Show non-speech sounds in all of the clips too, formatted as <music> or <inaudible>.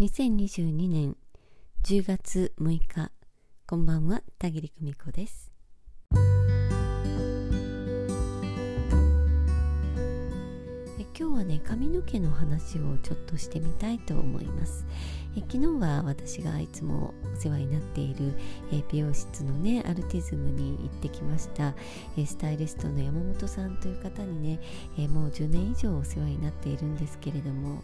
2022年10月6日こんばんは田切久美子です。日はね髪の毛の話をちょっとしてみたいと思います。え昨日は私がいつもお世話になっているえ美容室のねアルティズムに行ってきました。えスタイリストの山本さんという方にねえもう10年以上お世話になっているんですけれども。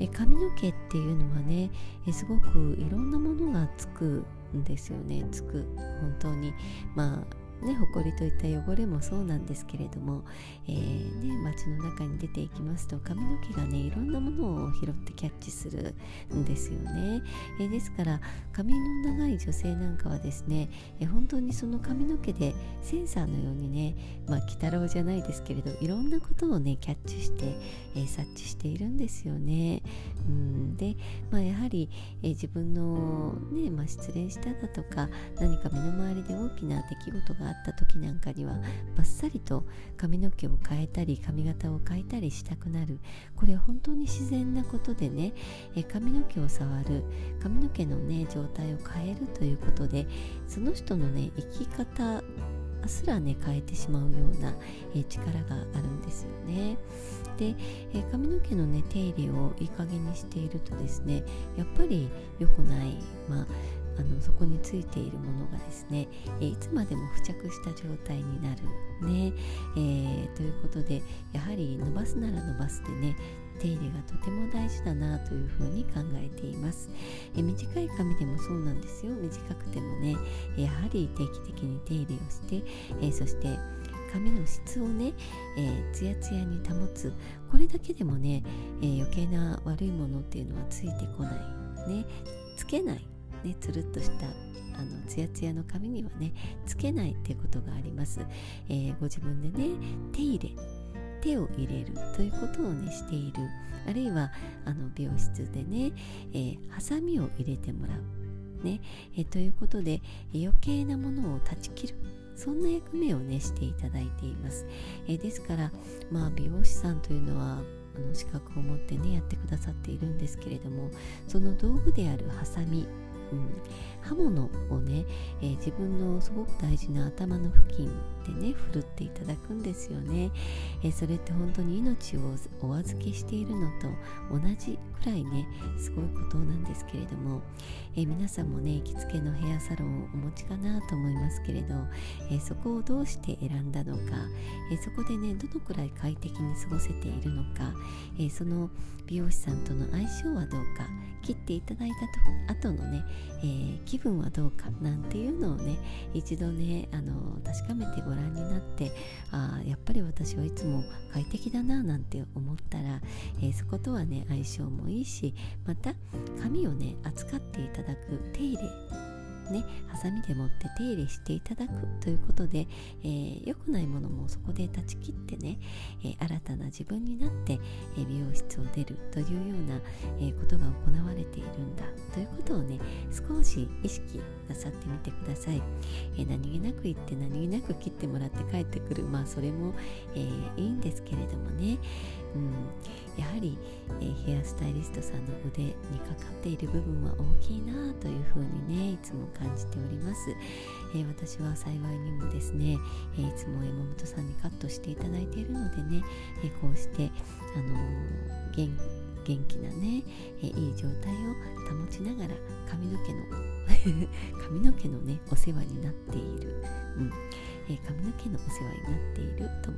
え髪の毛っていうのはねえすごくいろんなものがつくんですよね。つく本当に。まあね、ほこりといった汚れもそうなんですけれども、えー、ね、街の中に出ていきますと髪の毛がねいろんなものを拾ってキャッチするんですよね、えー、ですから髪の長い女性なんかはですね、えー、本当にその髪の毛でセンサーのようにねまあ鬼太郎じゃないですけれどいろんなことをねキャッチして、え察知しているんですよね、うん、で、まあ、やはり、え自分のね、まあ、失恋しただとか何か身の回りで大きな出来事があった時なんかにはバッサリと髪の毛を変えたり髪型を変えたりしたくなる。これは本当に自然なことでねえ髪の毛を触る髪の毛のね状態を変えるということでその人のね生き方すらね変えてしまうような、え力があるんですよね。で、え髪の毛のね手入れをいい加減にしているとですねやっぱり良くない、まああのそこについているものがですね、えいつまでも付着した状態になるね、えー、ということでやはり伸ばすなら伸ばすでね手入れがとても大事だなというふうに考えています。え短い髪でもそうなんですよ。短くてもねやはり定期的に手入れをしてえそして髪の質をね、えー、ツヤツヤに保つ。これだけでもね、えー、余計な悪いものっていうのはついてこない。ね。つけない。ね、つるっとしたあのツヤツヤの髪にはねつけないっていうことがあります、えー、ご自分でね手入れ手を入れるということをねしている。あるいはあの美容室でね、え、ハサミを入れてもらうね、え、ということで余計なものを断ち切る。そんな役目をねしていただいています、え、ですからまあ美容師さんというのはあの資格を持ってねやってくださっているんですけれどもその道具であるハサミうん、刃物をね、えー、自分のすごく大事な頭の付近でね振るっていただくんですよね、えー、それって本当に命をお預けしているのと同じくらいねすごいことなんですけれども、えー、皆さんもね行きつけのヘアサロンをお持ちかなと思いますけれど、えそこをどうして選んだのか、えそこでねどのくらい快適に過ごせているのか、えその美容師さんとの相性はどうか切っていただいたと後のね、えー、気分はどうかなんていうのをね一度ねあの確かめてご覧になってあやっぱり私はいつも快適だななんて思ったら、えー、そことはね相性もいいしまた髪をね扱っていただく手入れねハサミで持って手入れしていただくということで、えー、良くないものもそこで断ち切ってね、えー、新たな自分になって、え、美容室を出るというような、えことが行われているんだということをね少し意識なさってみてください、え何気なく言って何気なく切ってもらって帰ってくる。まあそれも、えいいんですけれどもね、うん、やはり、え、ヘアスタイリストさんの腕にかかっている部分は大きいなというふうにねいつも感じております、えー、私は幸いにもですね、えー、いつも山本さんにカットしていただいているのでね、えこうしてあの元元気なね、えいい状態を保ちながら髪の毛の <laughs> 髪の毛のねお世話になっている、うん。え髪の毛のお世話になっていると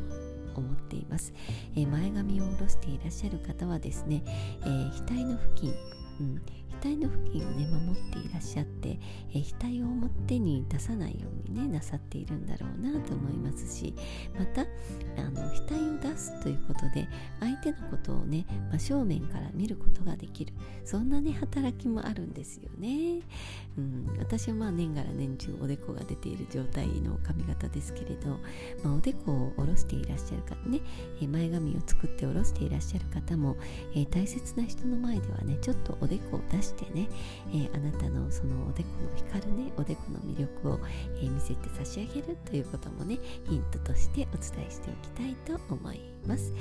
思っています、え前髪を下ろしていらっしゃる方はですね、え額の付近、うん、額の付近をね守っていらっしゃって、え額を表に出さないようにねなさっているんだろうなと思いますしまたあの額を出すということで相手のことをね真正面から見ることができる。そんなね働きもあるんですよね、うん、私はまあ年がら年中おでこが出ている状態の髪型ですけれど、まあ、おでこを下ろしていらっしゃる方ね、え前髪を作って下ろしていらっしゃる方も、えー、大切な人の前ではねちょっとおでこを出してね、えー、あなたのそのおでこの光るねおでこの魅力を、え、見せて差し上げるということもねヒントとしてお伝えしておきたいと思います、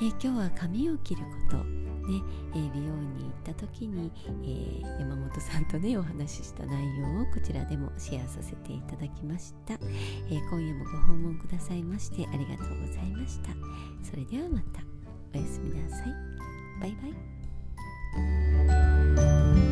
え今日は髪を切ることね、え美容院に行った時に、えー、山本さんとねお話しした内容をこちらでもシェアさせていただきました、えー、今夜もご訪問くださいましてありがとうございました。それではまた。おやすみなさい。バイバイ。